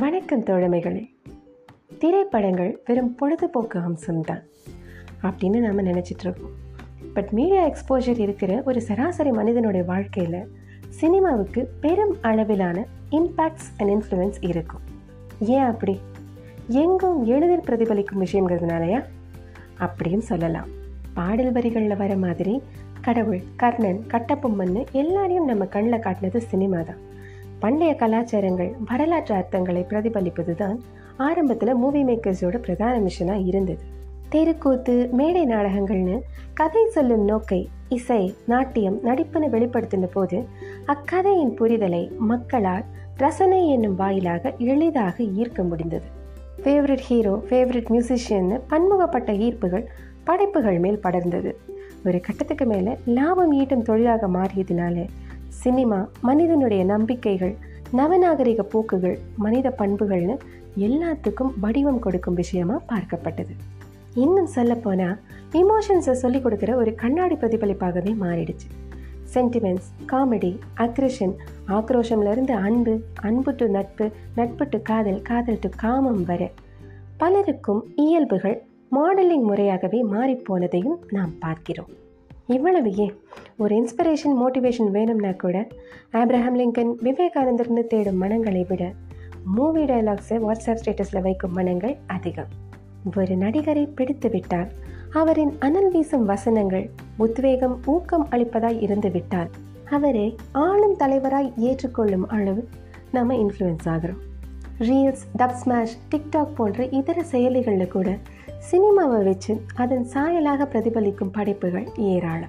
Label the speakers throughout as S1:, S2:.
S1: வணக்கம் தோழமைகளே. திரைப்படங்கள் வெறும் பொழுதுபோக்கு அம்சம்தான் அப்படின்னு நாம் நினச்சிட்ருக்கோம் பட் மீடியா எக்ஸ்போஜர் இருக்கிற ஒரு சராசரி மனிதனுடைய வாழ்க்கையில் சினிமாவுக்கு பெரும் அளவிலான இம்பேக்ட்ஸ் அண்ட் இன்ஃப்ளூயன்ஸ் இருக்கும். ஏன் அப்படி? எங்கும் எளிதில் பிரதிபலிக்கும் விஷயங்கிறதுனாலயா அப்படியும் சொல்லலாம். பாடல் வரிகளில் வர மாதிரி கடவுள் கர்ணன் கட்டப்பொம்மன்னு எல்லாரையும் நம்ம கண்ணில் காட்டினது சினிமா தான். பண்டைய கலாச்சாரங்கள் வரலாற்று அர்த்தங்களை பிரதிபலிப்பது தான் ஆரம்பத்தில் மூவி மேக்கர்ஸோட பிரதான மிஷனாக இருந்தது. தெருக்கூத்து மேடை நாடகங்கள்னு கதை சொல்லும் நோக்கை இசை நாட்டியம் நடிப்புன்னு வெளிப்படுத்தின போது அக்கதையின் புரிதலை மக்களால் ரசனை என்னும் வாயிலாக எளிதாக ஈர்க்க முடிந்தது. ஃபேவரட் ஹீரோ ஃபேவரட் மியூசிஷியன்னு பன்முகப்பட்ட ஈர்ப்புகள் படைப்புகள் மேல் படர்ந்தது. ஒரு கட்டத்துக்கு மேலே லாபம் ஈட்டும் தொழிலாக மாறியதுனால சினிமா மனிதனுடைய நம்பிக்கைகள் நவநாகரிக போக்குகள் மனித பண்புகள்னு எல்லாத்துக்கும் வடிவம் கொடுக்கும் விஷயமா பார்க்கப்பட்டது. இன்னும் சொல்லப்போனால் இமோஷன்ஸை சொல்லிக் கொடுக்குற ஒரு கண்ணாடி பிரதிபலிப்பாகவே மாறிடுச்சு. சென்டிமெண்ட்ஸ் காமெடி அக்ரிஷன் ஆக்ரோஷம்லேருந்து அன்பு அன்பு டு நட்பு நட்பு டு காதல் காதல் டு காமம் வர பலருக்கும் இயல்புகள் மாடலிங் முறையாகவே மாறிப்போனதையும் நாம் பார்க்கிறோம். இவ்வளவு ஏன்? ஒரு இன்ஸ்பிரேஷன் மோட்டிவேஷன் வேணும்னா கூட ஆப்ரஹாம் லிங்கன் விவேகானந்தர்னு தேடும் மனங்களை விட மூவி டைலாக்ஸை வாட்ஸ்அப் ஸ்டேட்டஸில் வைக்கும் மனங்கள் அதிகம். ஒரு நடிகரை பிடித்து விட்டால் அவரின் அனல் வீசும் வசனங்கள் உத்வேகம் ஊக்கம் அளிப்பதாய் இருந்து விட்டால் அவரை ஆளும் தலைவராய் ஏற்றுக்கொள்ளும் அளவு நம்ம இன்ஃப்ளூயன்ஸ் ஆகிறோம். ரீல்ஸ் டப் ஸ்மாஷ் டிக்டாக் போன்ற இதர செயலிகளில் கூட சினிமாவை வச்சு அதன் சாயலாக பிரதிபலிக்கும் படைப்புகள் ஏராளம்.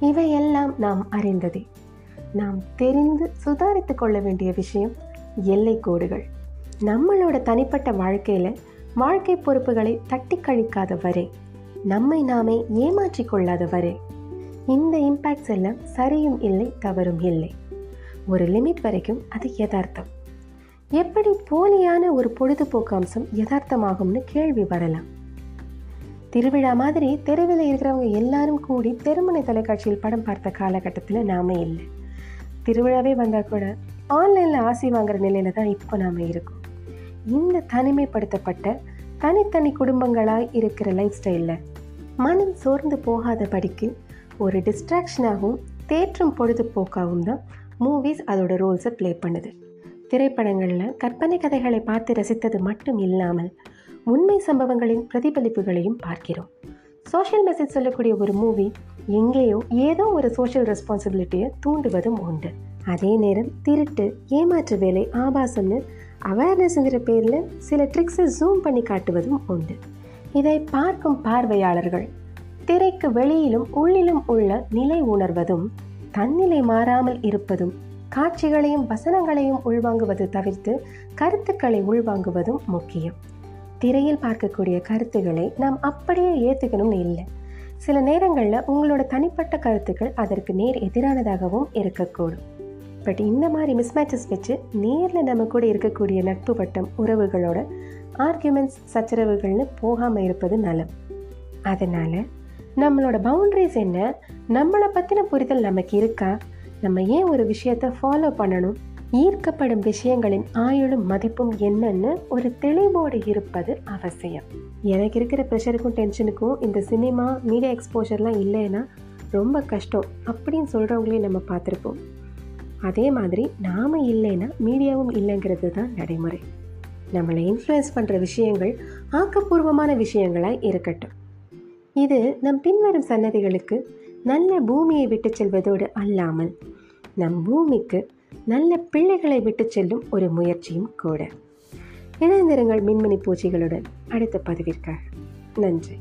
S1: இவையெல்லாம் நாம் அறிந்ததே. நாம் தெரிந்து சுதாரித்து கொள்ள வேண்டிய விஷயம் எல்லை கோடுகள். நம்மளோட தனிப்பட்ட வாழ்க்கையில் வாழ்க்கை பொறுப்புகளை தட்டி கழிக்காத வரை நம்மை நாமே ஏமாற்றி கொள்ளாத வரை இந்த இம்பேக்ட்ஸ் எல்லாம் சரியும் இல்லை தவறும் இல்லை. ஒரு லிமிட் வரைக்கும் அது யதார்த்தம். எப்படி போலியான ஒரு பொழுதுபோக்கு அம்சம் யதார்த்தமாகும்னு கேள்வி வரலாம். திருவிழா மாதிரி தெருவில் இருக்கிறவங்க எல்லாரும் கூடி தெருமுனை தொலைக்காட்சியில் படம் பார்த்த காலகட்டத்தில் நாம இல்லை. திருவிழாவே வந்தால் கூட ஆன்லைனில் ஆசை வாங்குற நிலையில தான் இப்போ நாம் இருக்கோம். இந்த தனிமைப்படுத்தப்பட்ட தனித்தனி குடும்பங்களாய் இருக்கிற லைஃப் ஸ்டைலில் மனம் சோர்ந்து போகாதபடிக்கு ஒரு டிஸ்ட்ராக்ஷனாகவும் தேற்றும் பொழுதுபோக்காகவும் தான் மூவிஸ் அதோட ரோல்ஸை ப்ளே பண்ணுது. திரைப்படங்களில் கற்பனை கதைகளை பார்த்து ரசித்தது மட்டும் இல்லாமல் உண்மை சம்பவங்களின் பிரதிபலிப்புகளையும் பார்க்கிறோம். சோஷியல் மெசேஜ் சொல்லக்கூடிய ஒரு மூவி எங்கேயோ ஏதோ ஒரு சோஷியல் ரெஸ்பான்சிபிலிட்டியை தூண்டுவதும் உண்டு. அதே நேரம் திருட்டு ஏமாற்று வேலை ஆபாசம்னு அவேர்னஸ்ங்கிற பேரில் சில ட்ரிக்ஸை ஜூம் பண்ணி காட்டுவதும் உண்டு. இதை பார்க்கும் பார்வையாளர்கள் திரைக்கு வெளியிலும் உள்ளிலும் உள்ள நிலை உணர்வதும் தன்னிலை மாறாமல் இருப்பதும் காட்சிகளையும் வசனங்களையும் உள்வாங்குவது தவிர்த்து கருத்துக்களை உள்வாங்குவதும் முக்கியம். திரையில் பார்க்கக்கூடிய கருத்துக்களை நாம் அப்படியே ஏற்றுக்கணும்னு இல்லை. சில நேரங்களில் உங்களோட தனிப்பட்ட கருத்துக்கள் அதற்கு நேர் எதிரானதாகவும் இருக்கக்கூடும். பட் இந்த மாதிரி மிஸ்மேட்சஸ் வச்சு நேரில் நம்ம கூட இருக்கக்கூடிய நட்பு வட்டம் உறவுகளோட ஆர்கியூமெண்ட்ஸ் சச்சரவுகள்னு போகாமல் இருப்பது நலம். அதனால் நம்மளோட பவுண்ட்ரிஸ் என்ன? நம்மளை பற்றின புரிதல் நமக்கு இருக்கா? நம்ம ஏன் ஒரு விஷயத்தை ஃபாலோ பண்ணணும்? ஈர்க்கப்படும் விஷயங்களின் ஆயுளும் மதிப்பும் என்னன்னு ஒரு தெளிவோடு இருப்பது அவசியம். எனக்கு இருக்கிற ப்ரெஷருக்கும் டென்ஷனுக்கும் இந்த சினிமா மீடியா எக்ஸ்போஷர்லாம் இல்லைன்னா ரொம்ப கஷ்டம் அப்படின்னு சொல்கிறவங்களையும் நம்ம பார்த்துருப்போம். அதே மாதிரி நாம் இல்லைன்னா மீடியாவும் இல்லைங்கிறது தான் நடைமுறை. நம்மளை இன்ஃப்ளூயன்ஸ் பண்ணுற விஷயங்கள் ஆக்கப்பூர்வமான விஷயங்களாக இருக்கட்டும். இது நம் பின்வரும் சன்னதிகளுக்கு நல்ல பூமியை விட்டு செல்வதோடு அல்லாமல் நம் பூமிக்கு நல்ல பிள்ளைகளை விட்டு செல்லும் ஒரு முயற்சியும் கூட. இணைந்திருங்கள் மின்மினி பூச்சிகளுடன் அடுத்த பதிவிற்காக. நன்றி.